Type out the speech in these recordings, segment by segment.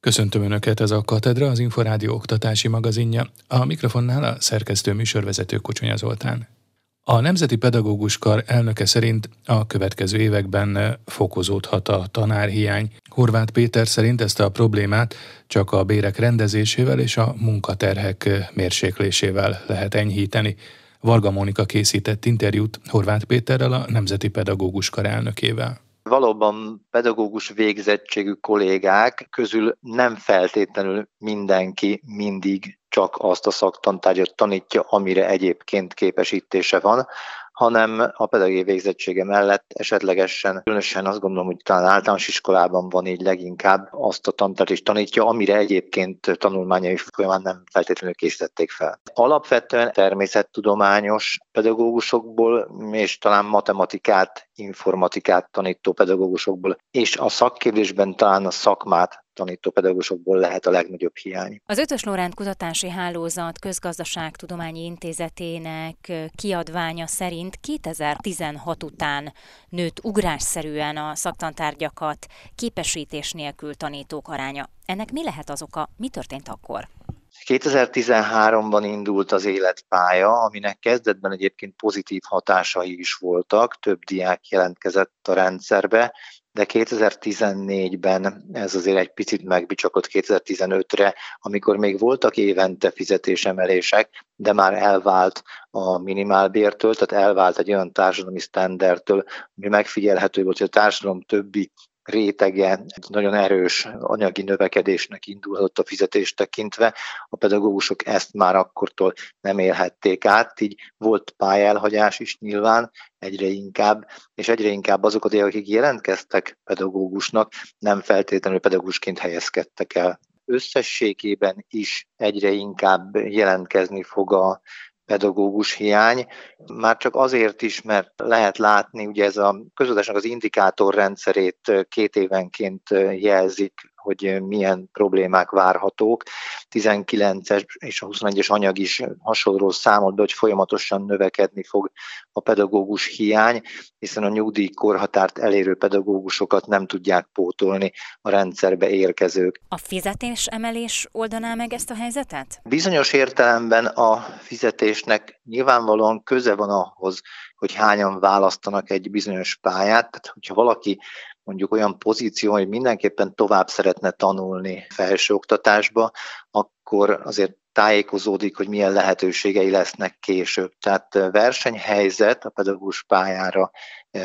Köszöntöm Önöket, ez a Katedra, az Inforádió oktatási magazinja. A mikrofonnál a szerkesztő műsorvezető Kocsonya Zoltán. A Nemzeti Pedagógus Kar elnöke szerint a következő években fokozódhat a tanárhiány. Horváth Péter szerint ezt a problémát csak a bérek rendezésével és a munkaterhek mérséklésével lehet enyhíteni. Varga Mónika készített interjút Horváth Péterrel, a Nemzeti Pedagógus Kar elnökével valóban pedagógus végzettségű kollégák közül nem feltétlenül mindenki mindig csak azt a szaktantárgyat tanítja, amire egyébként képesítése van, hanem a pedagógiai végzettsége mellett esetlegesen, különösen azt gondolom, hogy talán általános iskolában van így leginkább azt a tantát is tanítja, amire egyébként tanulmányai folyamán nem feltétlenül készítették fel. Alapvetően természettudományos pedagógusokból és talán matematikát, informatikát tanító pedagógusokból, és a szakképzésben talán a szakmát tanító pedagógusokból lehet a legnagyobb hiány. Az Ötös Lorent Kutatási Hálózat Közgazdaságtudományi Intézetének kiadványa szerint 2016 után nőtt ugrásszerűen a szaktantárgyakat képesítés nélkül tanítók aránya. Ennek mi lehet az oka? Mi történt akkor? 2013-ban indult az életpálya, aminek kezdetben egyébként pozitív hatásai is voltak, több diák jelentkezett a rendszerbe, de 2014-ben ez azért egy picit megbicsakott 2015-re, amikor még voltak évente fizetésemelések, de már elvált a minimálbértől, tehát elvált egy olyan társadalmi sztendertől, ami megfigyelhető volt, hogy a társadalom többi rétege nagyon erős anyagi növekedésnek indulhatott a fizetést tekintve. A pedagógusok ezt már akkortól nem élhették át, így volt pályelhagyás is nyilván egyre inkább, és egyre inkább azok a diákok, akik jelentkeztek pedagógusnak, nem feltétlenül pedagógusként helyezkedtek el összességében is egyre inkább jelentkezni fog a pedagógus hiány, már csak azért is, mert lehet látni, ugye ez a közadásnak az indikátorrendszerét két évenként jelzik hogy milyen problémák várhatók. 19-es és a 21-es anyag is hasonló számolt be, hogy folyamatosan növekedni fog a pedagógus hiány, hiszen a nyugdíjkorhatárt elérő pedagógusokat nem tudják pótolni a rendszerbe érkezők. A fizetés emelés oldaná meg ezt a helyzetet? Bizonyos értelemben a fizetésnek nyilvánvalóan köze van ahhoz, hogy hányan választanak egy bizonyos pályát. Tehát, hogyha valaki mondjuk olyan pozíció, hogy mindenképpen tovább szeretne tanulni felsőoktatásba, akkor azért tájékozódik, hogy milyen lehetőségei lesznek később. Tehát versenyhelyzet a pedagógus pályára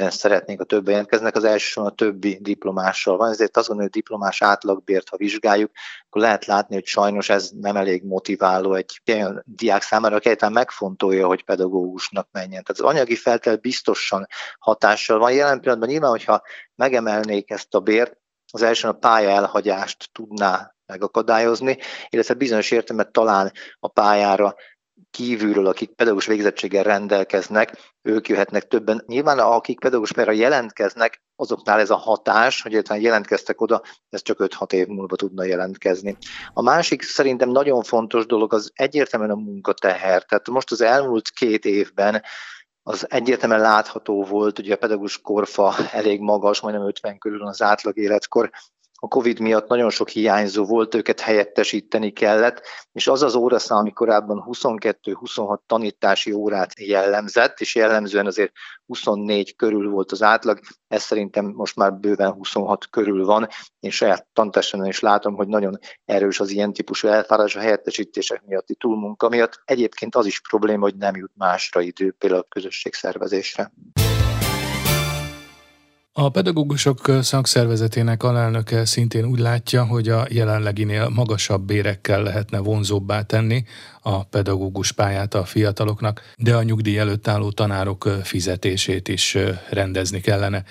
szeretnénk, a többen jelentkeznek, az elsősorban a többi diplomással van, ezért gondolom, hogy diplomás átlagbért, ha vizsgáljuk, akkor lehet látni, hogy sajnos ez nem elég motiváló egy olyan diák számára, aki egyáltalán megfontolja, hogy pedagógusnak menjen. Tehát az anyagi feltel biztosan hatással van. Jelen pillanatban nyilván, hogyha megemelnék ezt a bért, az első a pálya elhagyást tudná megakadályozni, illetve bizonyos értelemben talán a pályára kívülről, akik pedagógus végzettséggel rendelkeznek, ők jöhetnek többen. Nyilván akik pedagógus pályára jelentkeznek, azoknál ez a hatás, hogy egyáltalán jelentkeztek oda, ez csak 5-6 év múlva tudna jelentkezni. A másik szerintem nagyon fontos dolog az egyértelműen a munkateher. Tehát most az elmúlt két évben az egyértelműen látható volt, hogy a pedagógus korfa elég magas, majdnem 50 körül az átlag életkor, a Covid miatt nagyon sok hiányzó volt, őket helyettesíteni kellett, és az az óraszám, ami korábban 22-26 tanítási órát jellemzett, és jellemzően azért 24 körül volt az átlag, ez szerintem most már bőven 26 körül van, én saját tantáson is látom, hogy nagyon erős az ilyen típusú elfáradás a helyettesítések miatti túlmunka miatt. Egyébként az is probléma, hogy nem jut másra idő, például a közösségszervezésre. A pedagógusok szakszervezetének alelnöke szintén úgy látja, hogy a jelenleginél magasabb bérekkel lehetne vonzóbbá tenni a pedagógus pályát a fiataloknak, de a nyugdíj előtt álló tanárok fizetését is rendezni kellene.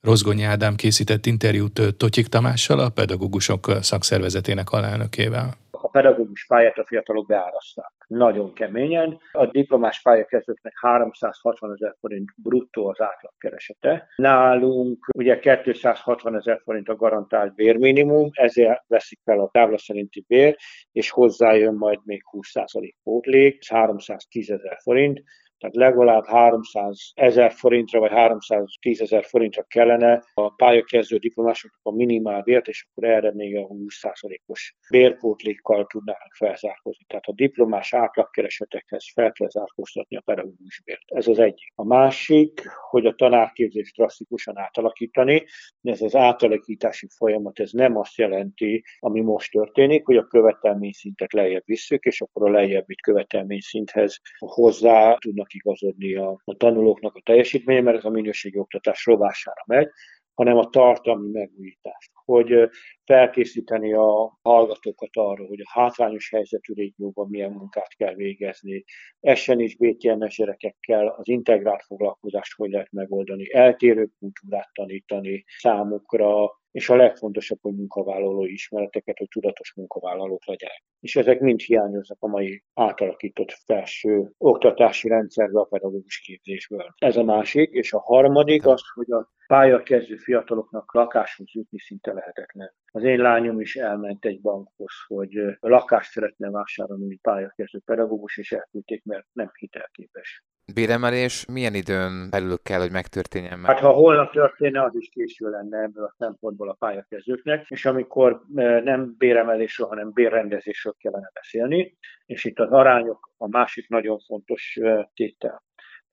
Rozgonyi Ádám készített interjút Totyik Tamással, a pedagógusok szakszervezetének alelnökével pedagógus pályát a fiatalok beáraszták. Nagyon keményen. A diplomás pályakezdőknek 360 ezer forint bruttó az átlagkeresete. Nálunk ugye 260 ezer forint a garantált bérminimum, ezért veszik fel a tábla szerinti bér, és hozzájön majd még 20% pótlék, 310 ezer forint, Tehát legalább 300 ezer forintra vagy 310 ezer forintra kellene a pályakezdő diplomásoknak a minimál bért, és akkor erre még a 20%-os bérpótlékkal tudnának felzárkózni. Tehát a diplomás átlagkeresetekhez fel kell zárkóztatni a pedagógus bért. Ez az egyik. A másik, hogy a tanárképzést drasztikusan átalakítani. Ez az átalakítási folyamat, ez nem azt jelenti, ami most történik, hogy a követelményszintet lejjebb visszük, és akkor a lejjebb vitt követelményszinthez hozzá tudnak igazodni a, a tanulóknak a teljesítménye, mert ez a minőségi oktatás rovására megy, hanem a tartalmi megújítást, hogy felkészíteni a hallgatókat arra, hogy a hátrányos helyzetű régióban milyen munkát kell végezni, essen is BTNS gyerekekkel az integrált foglalkozást hogy lehet megoldani, eltérő kultúrát tanítani számukra, és a legfontosabb, hogy munkavállalói ismereteket, hogy tudatos munkavállalók legyenek. És ezek mind hiányoznak a mai átalakított felső oktatási rendszerbe a pedagógus képzésből. Ez a másik, és a harmadik az, hogy a pályakezdő fiataloknak lakáshoz jutni szinte lehetetlen. Az én lányom is elment egy bankhoz, hogy lakást szeretne vásárolni, mint pályakezdő pedagógus, és elküldték, mert nem hitelképes. Béremelés milyen időn belül kell, hogy megtörténjen? Hát ha holnap történne, az is késő lenne ebből a szempontból a pályakezdőknek, és amikor nem béremelésről, hanem bérrendezésről kellene beszélni, és itt az arányok a másik nagyon fontos tétel.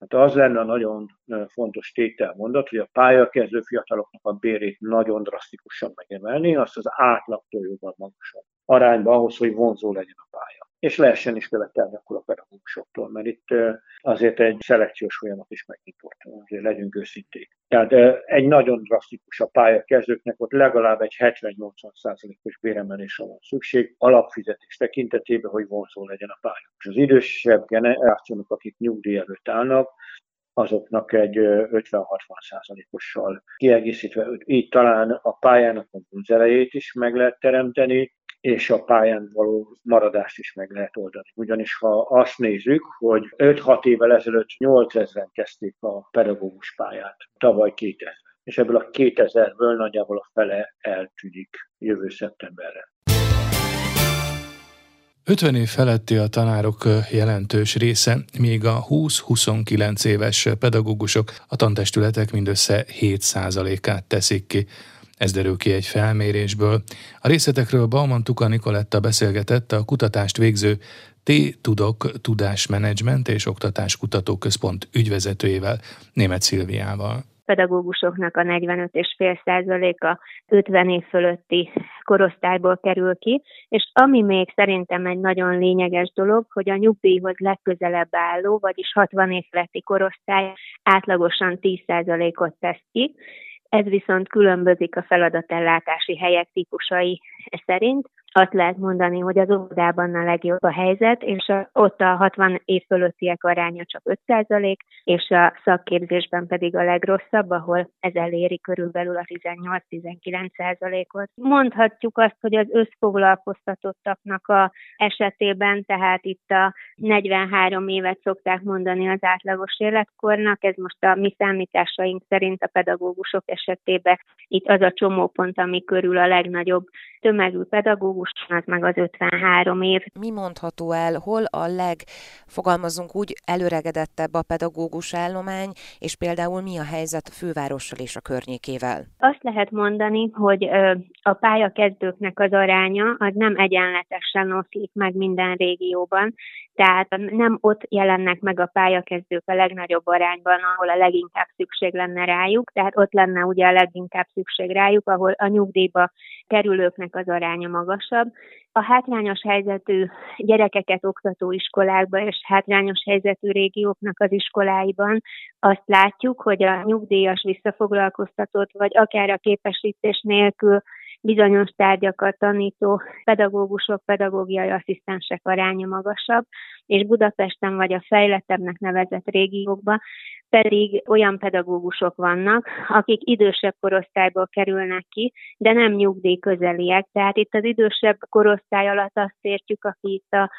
Hát az lenne a nagyon fontos tételmondat, hogy a pályakezdő fiataloknak a bérét nagyon drasztikusan megemelni, azt az átlagtól jóval magasabb arányba ahhoz, hogy vonzó legyen a pálya. És lehessen is követelni akkor a pedagógusoktól, mert itt azért egy szelekciós folyamat is megnyitott, azért legyünk őszinték. Tehát egy nagyon drasztikus a pályakezdőknek, ott legalább egy 70-80%-os béremelésre van szükség, alapfizetés tekintetében, hogy vonzó legyen a pálya. És az idősebb generációk, akik nyugdíj előtt állnak, azoknak egy 50-60 százalékossal kiegészítve, így talán a pályának a bunzerejét is meg lehet teremteni, és a pályán való maradást is meg lehet oldani. Ugyanis ha azt nézzük, hogy 5-6 évvel ezelőtt 8000-en kezdték a pedagógus pályát, tavaly 2000 és ebből a 2000-ből nagyjából a fele eltűnik jövő szeptemberre. 50 év feletti a tanárok jelentős része, míg a 20-29 éves pedagógusok a tantestületek mindössze 7%-át teszik ki. Ez derül ki egy felmérésből. A részletekről Bauman Tuka Nikoletta beszélgetett a kutatást végző T-Tudok Tudásmenedzsment és Oktatás Kutatóközpont ügyvezetőjével, Német Szilviával pedagógusoknak a 45,5%-a 50 év fölötti korosztályból kerül ki, és ami még szerintem egy nagyon lényeges dolog, hogy a nyugdíjhoz legközelebb álló, vagyis 60 év feletti korosztály átlagosan 10%-ot tesz ki, ez viszont különbözik a feladatellátási helyek típusai szerint azt lehet mondani, hogy az óvodában a legjobb a helyzet, és a, ott a 60 év fölöttiek aránya csak 5%, és a szakképzésben pedig a legrosszabb, ahol ez eléri körülbelül a 18-19%-ot. Mondhatjuk azt, hogy az összfoglalkoztatottaknak a esetében, tehát itt a 43 évet szokták mondani az átlagos életkornak, ez most a mi számításaink szerint a pedagógusok esetében itt az a csomópont, ami körül a legnagyobb tömegű pedagógus, az meg az 53 év. Mi mondható el, hol a legfogalmazunk úgy előregedettebb a pedagógus állomány, és például mi a helyzet a fővárossal és a környékével? Azt lehet mondani, hogy a pályakezdőknek az aránya az nem egyenletesen oszlik meg minden régióban, tehát nem ott jelennek meg a pályakezdők a legnagyobb arányban, ahol a leginkább szükség lenne rájuk, tehát ott lenne ugye a leginkább szükség rájuk, ahol a nyugdíjba kerülőknek az aránya magasabb. A hátrányos helyzetű gyerekeket oktató iskolákban és hátrányos helyzetű régióknak az iskoláiban azt látjuk, hogy a nyugdíjas visszafoglalkoztatott, vagy akár a képesítés nélkül bizonyos tárgyakat tanító pedagógusok, pedagógiai asszisztensek aránya magasabb, és Budapesten vagy a fejlettebbnek nevezett régiókban pedig olyan pedagógusok vannak, akik idősebb korosztályból kerülnek ki, de nem nyugdíj közeliek. Tehát itt az idősebb korosztály alatt azt értjük, aki itt a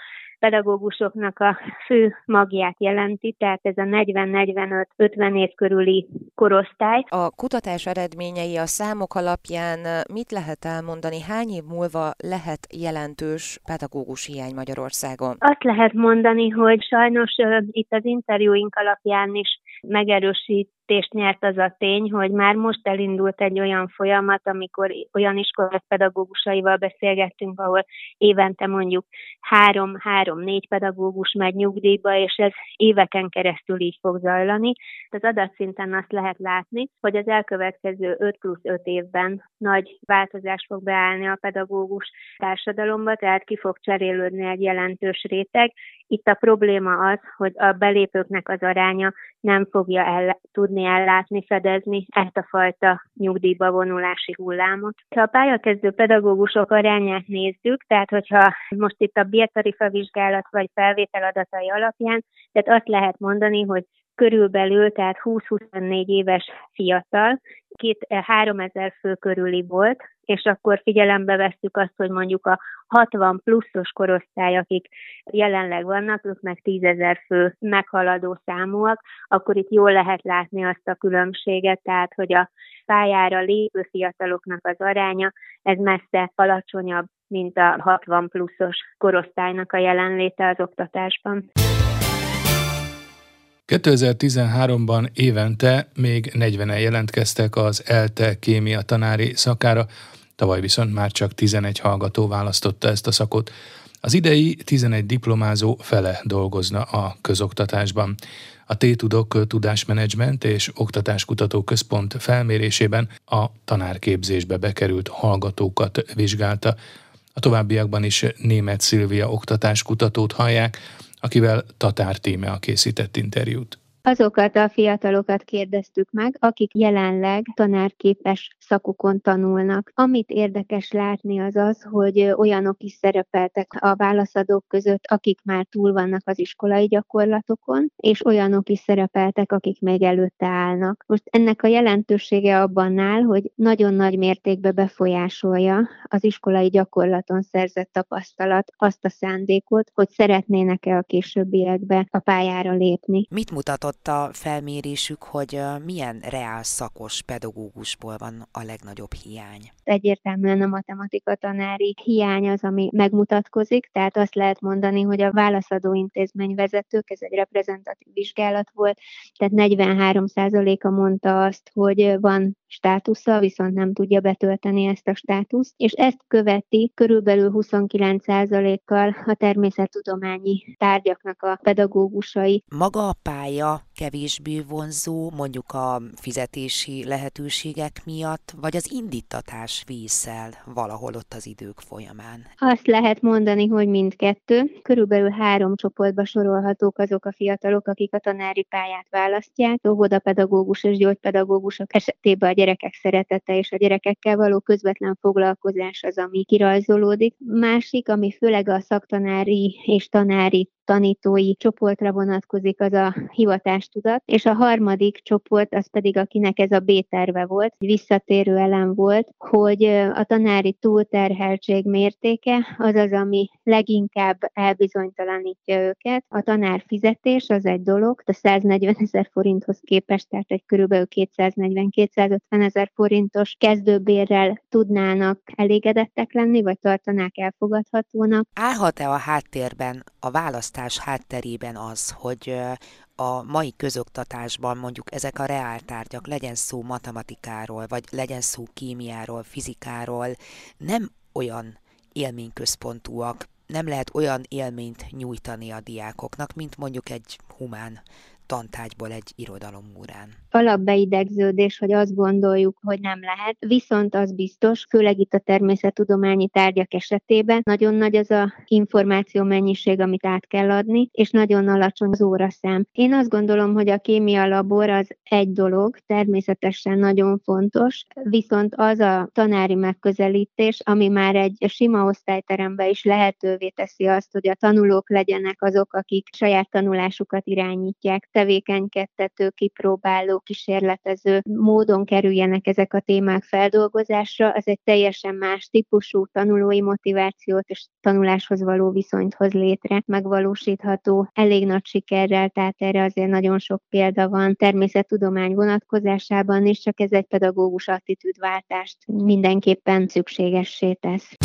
pedagógusoknak a fő magját jelenti, tehát ez a 40-45-50 év körüli korosztály. A kutatás eredményei a számok alapján mit lehet elmondani? Hány év múlva lehet jelentős pedagógus hiány Magyarországon? Azt lehet mondani, hogy sajnos itt az interjúink alapján is megerősít megértést nyert az a tény, hogy már most elindult egy olyan folyamat, amikor olyan iskolák pedagógusaival beszélgettünk, ahol évente mondjuk három-három-négy pedagógus megy nyugdíjba, és ez éveken keresztül így fog zajlani. Az adatszinten azt lehet látni, hogy az elkövetkező 5 plusz 5 évben nagy változás fog beállni a pedagógus társadalomba, tehát ki fog cserélődni egy jelentős réteg. Itt a probléma az, hogy a belépőknek az aránya nem fogja el, tudni ellátni, fedezni ezt a fajta nyugdíjba vonulási hullámot. Ha a pályakezdő pedagógusok arányát nézzük, tehát hogyha most itt a bértarifa vizsgálat vagy felvétel adatai alapján, tehát azt lehet mondani, hogy körülbelül, tehát 20-24 éves fiatal, két 3000 fő körüli volt, és akkor figyelembe vesszük azt, hogy mondjuk a 60 pluszos korosztály, akik jelenleg vannak, ők meg 10 ezer fő meghaladó számúak, akkor itt jól lehet látni azt a különbséget, tehát hogy a pályára lépő fiataloknak az aránya, ez messze alacsonyabb, mint a 60 pluszos korosztálynak a jelenléte az oktatásban. 2013-ban évente még 40-en jelentkeztek az ELTE kémia tanári szakára, tavaly viszont már csak 11 hallgató választotta ezt a szakot. Az idei 11 diplomázó fele dolgozna a közoktatásban. A T-Tudok Tudásmenedzsment és Oktatáskutató Központ felmérésében a tanárképzésbe bekerült hallgatókat vizsgálta. A továbbiakban is német Szilvia oktatáskutatót hallják, akivel Tatár Tímea készített interjút. Azokat a fiatalokat kérdeztük meg, akik jelenleg tanárképes szakokon tanulnak. Amit érdekes látni az az, hogy olyanok is szerepeltek a válaszadók között, akik már túl vannak az iskolai gyakorlatokon, és olyanok is szerepeltek, akik még előtte állnak. Most ennek a jelentősége abban áll, hogy nagyon nagy mértékben befolyásolja az iskolai gyakorlaton szerzett tapasztalat azt a szándékot, hogy szeretnének-e a későbbiekbe a pályára lépni. Mit mutatott a felmérésük, hogy milyen reál szakos pedagógusból van a legnagyobb hiány? Egyértelműen a matematika tanári hiány az, ami megmutatkozik, tehát azt lehet mondani, hogy a válaszadó intézményvezetők, ez egy reprezentatív vizsgálat volt, tehát 43%-a mondta azt, hogy van státusza, viszont nem tudja betölteni ezt a státuszt, és ezt követi körülbelül 29%-kal a természettudományi tárgyaknak a pedagógusai. Maga a pálya kevésbé vonzó, mondjuk a fizetési lehetőségek miatt, vagy az indítatás vízszel valahol ott az idők folyamán? Azt lehet mondani, hogy mindkettő. Körülbelül három csoportba sorolhatók azok a fiatalok, akik a tanári pályát választják. Óvodapedagógus és gyógypedagógusok esetében a gyerekek szeretete és a gyerekekkel való közvetlen foglalkozás az, ami kirajzolódik. Másik, ami főleg a szaktanári és tanári tanítói csoportra vonatkozik az a hivatástudat, és a harmadik csoport az pedig, akinek ez a B-terve volt, visszatérő elem volt, hogy a tanári túlterheltség mértéke az az, ami leginkább elbizonytalanítja őket. A tanár fizetés az egy dolog, a 140 ezer forinthoz képest, tehát egy körülbelül 240-250 ezer forintos kezdőbérrel tudnának elégedettek lenni, vagy tartanák elfogadhatónak. Állhat-e a háttérben a választ választás hátterében az, hogy a mai közoktatásban mondjuk ezek a reáltárgyak, legyen szó matematikáról, vagy legyen szó kémiáról, fizikáról, nem olyan élményközpontúak, nem lehet olyan élményt nyújtani a diákoknak, mint mondjuk egy humán tantárgyból egy irodalomórán. Alapbeidegződés, hogy azt gondoljuk, hogy nem lehet, viszont az biztos, főleg itt a természettudományi tárgyak esetében nagyon nagy az a információ mennyiség, amit át kell adni, és nagyon alacsony az óraszám. Én azt gondolom, hogy a kémia labor az egy dolog, természetesen nagyon fontos, viszont az a tanári megközelítés, ami már egy sima osztályteremben is lehetővé teszi azt, hogy a tanulók legyenek azok, akik saját tanulásukat irányítják tevékenykedtető, kipróbáló, kísérletező módon kerüljenek ezek a témák feldolgozásra, az egy teljesen más típusú tanulói motivációt és tanuláshoz való viszonyt hoz létre, megvalósítható elég nagy sikerrel, tehát erre azért nagyon sok példa van természettudomány vonatkozásában, és csak ez egy pedagógus attitűdváltást mindenképpen szükségessé tesz.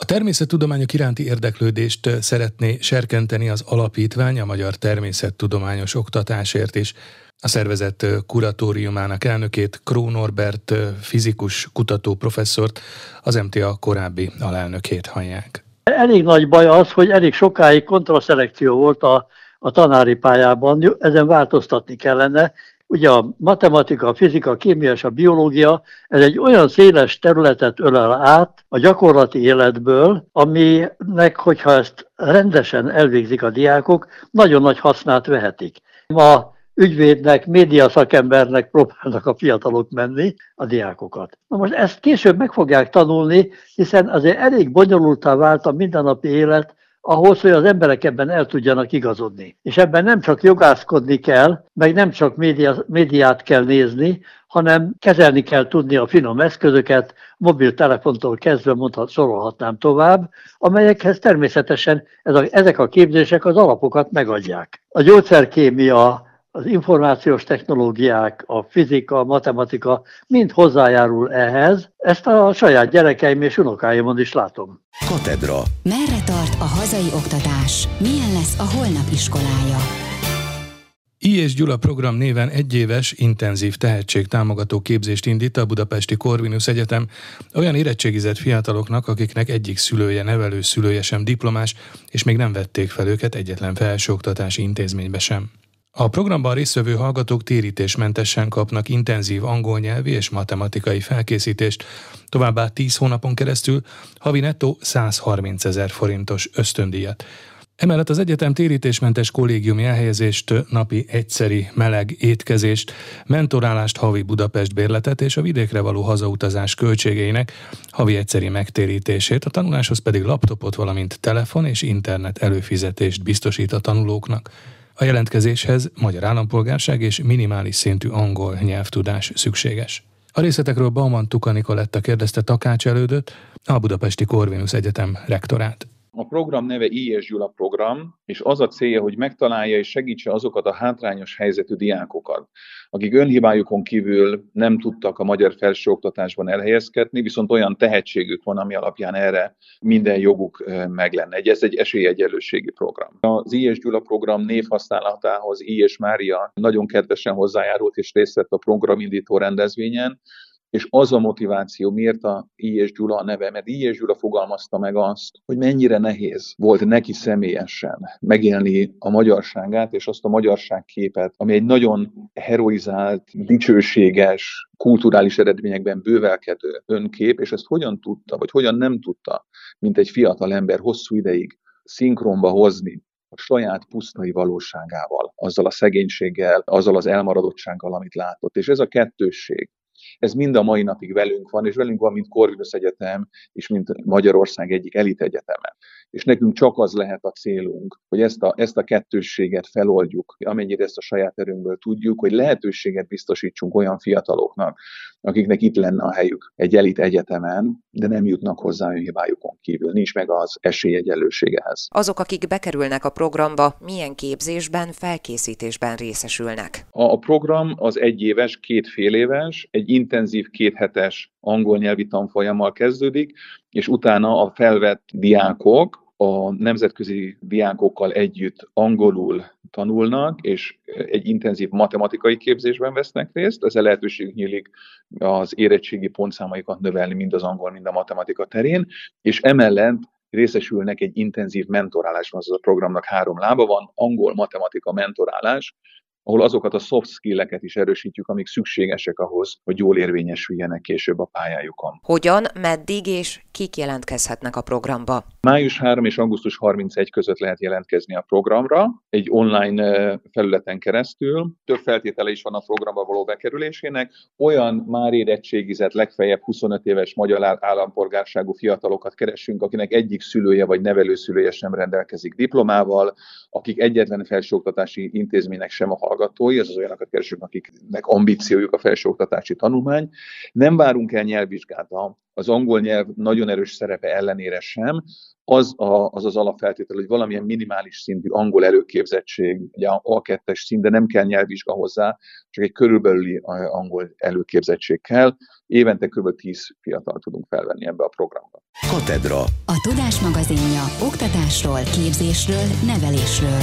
A természettudományok iránti érdeklődést szeretné serkenteni az alapítvány a Magyar Természettudományos Oktatásért is. A szervezet kuratóriumának elnökét, Kró Norbert fizikus kutató professzort, az MTA korábbi alelnökét hallják. Elég nagy baj az, hogy elég sokáig kontraszelekció volt a, a tanári pályában, ezen változtatni kellene, Ugye a matematika, a fizika, a kémia és a biológia, ez egy olyan széles területet ölel át a gyakorlati életből, aminek, hogyha ezt rendesen elvégzik a diákok, nagyon nagy hasznát vehetik. Ma ügyvédnek, média szakembernek próbálnak a fiatalok menni, a diákokat. Na most ezt később meg fogják tanulni, hiszen azért elég bonyolultá vált a mindennapi élet, ahhoz, hogy az emberek ebben el tudjanak igazodni. És ebben nem csak jogászkodni kell, meg nem csak média, médiát kell nézni, hanem kezelni kell tudni a finom eszközöket, mobiltelefontól kezdve mondhat, sorolhatnám tovább, amelyekhez természetesen ez a, ezek a képzések az alapokat megadják. A gyógyszerkémia, az információs technológiák, a fizika, a matematika mind hozzájárul ehhez. Ezt a saját gyerekeim és unokáimon is látom. Katedra. Merre tart a hazai oktatás? Milyen lesz a holnap iskolája? I. és Gyula program néven egyéves, intenzív tehetségtámogató képzést indít a Budapesti Corvinus Egyetem olyan érettségizett fiataloknak, akiknek egyik szülője, nevelő szülője sem diplomás, és még nem vették fel őket egyetlen felsőoktatási intézménybe sem. A programban résztvevő hallgatók térítésmentesen kapnak intenzív angol nyelvi és matematikai felkészítést, továbbá 10 hónapon keresztül havi nettó 130 ezer forintos ösztöndíjat. Emellett az egyetem térítésmentes kollégiumi elhelyezést, napi egyszeri meleg étkezést, mentorálást, havi Budapest bérletet és a vidékre való hazautazás költségeinek havi egyszeri megtérítését, a tanuláshoz pedig laptopot, valamint telefon és internet előfizetést biztosít a tanulóknak. A jelentkezéshez magyar állampolgárság és minimális szintű angol nyelvtudás szükséges. A részletekről Bauman Tuka Nikoletta kérdezte Takács elődöt, a Budapesti Corvinus Egyetem rektorát. Program neve I.S. Gyula program, és az a célja, hogy megtalálja és segítse azokat a hátrányos helyzetű diákokat, akik önhibájukon kívül nem tudtak a magyar felsőoktatásban elhelyezkedni, viszont olyan tehetségük van, ami alapján erre minden joguk meg lenne. Ez egy esélyegyenlőségi program. Az I.S. Gyula program névhasználatához I.S. Mária nagyon kedvesen hozzájárult és részt vett a programindító rendezvényen, és az a motiváció, miért a I.S. Gyula a neve, mert I.S. Gyula fogalmazta meg azt, hogy mennyire nehéz volt neki személyesen megélni a magyarságát, és azt a magyarságképet, ami egy nagyon heroizált, dicsőséges, kulturális eredményekben bővelkedő önkép, és ezt hogyan tudta, vagy hogyan nem tudta, mint egy fiatal ember hosszú ideig szinkronba hozni a saját pusztai valóságával, azzal a szegénységgel, azzal az elmaradottsággal, amit látott. És ez a kettősség, ez mind a mai napig velünk van, és velünk van, mint Corvinus Egyetem, és mint Magyarország egyik elit egyeteme. És nekünk csak az lehet a célunk, hogy ezt a, ezt a kettősséget feloldjuk, amennyire ezt a saját erőnkből tudjuk, hogy lehetőséget biztosítsunk olyan fiataloknak, akiknek itt lenne a helyük egy elit egyetemen, de nem jutnak hozzá hibájukon kívül. Nincs meg az esélyegyenlőségehez. Azok, akik bekerülnek a programba, milyen képzésben, felkészítésben részesülnek? A, a program az egyéves, két fél éves, egy intenzív kéthetes angol nyelvi tanfolyammal kezdődik, és utána a felvett diákok a nemzetközi diákokkal együtt angolul tanulnak, és egy intenzív matematikai képzésben vesznek részt. Ezzel lehetőség nyílik az érettségi pontszámaikat növelni mind az angol, mind a matematika terén, és emellett részesülnek egy intenzív mentorálásban, az a programnak három lába van, angol, matematika, mentorálás, ahol azokat a soft skill-eket is erősítjük, amik szükségesek ahhoz, hogy jól érvényesüljenek később a pályájukon. Hogyan, meddig és kik jelentkezhetnek a programba? Május 3 és augusztus 31 között lehet jelentkezni a programra, egy online felületen keresztül. Több feltétele is van a programba való bekerülésének. Olyan már érettségizett, legfeljebb 25 éves magyar állampolgárságú fiatalokat keresünk, akinek egyik szülője vagy nevelőszülője sem rendelkezik diplomával, akik egyetlen felsőoktatási intézménynek sem a hallgatói, ez az olyanokat keresünk, akiknek ambíciójuk a felsőoktatási tanulmány. Nem várunk el nyelvvizsgát az angol nyelv nagyon erős szerepe ellenére sem, az a, az, az alapfeltétel, hogy valamilyen minimális szintű angol előképzettség, ugye A2-es szint, de nem kell nyelvvizsga hozzá, csak egy körülbelüli angol előképzettség kell. Évente kb. 10 fiatal tudunk felvenni ebbe a programba. Katedra. A Tudás magazinja oktatásról, képzésről, nevelésről.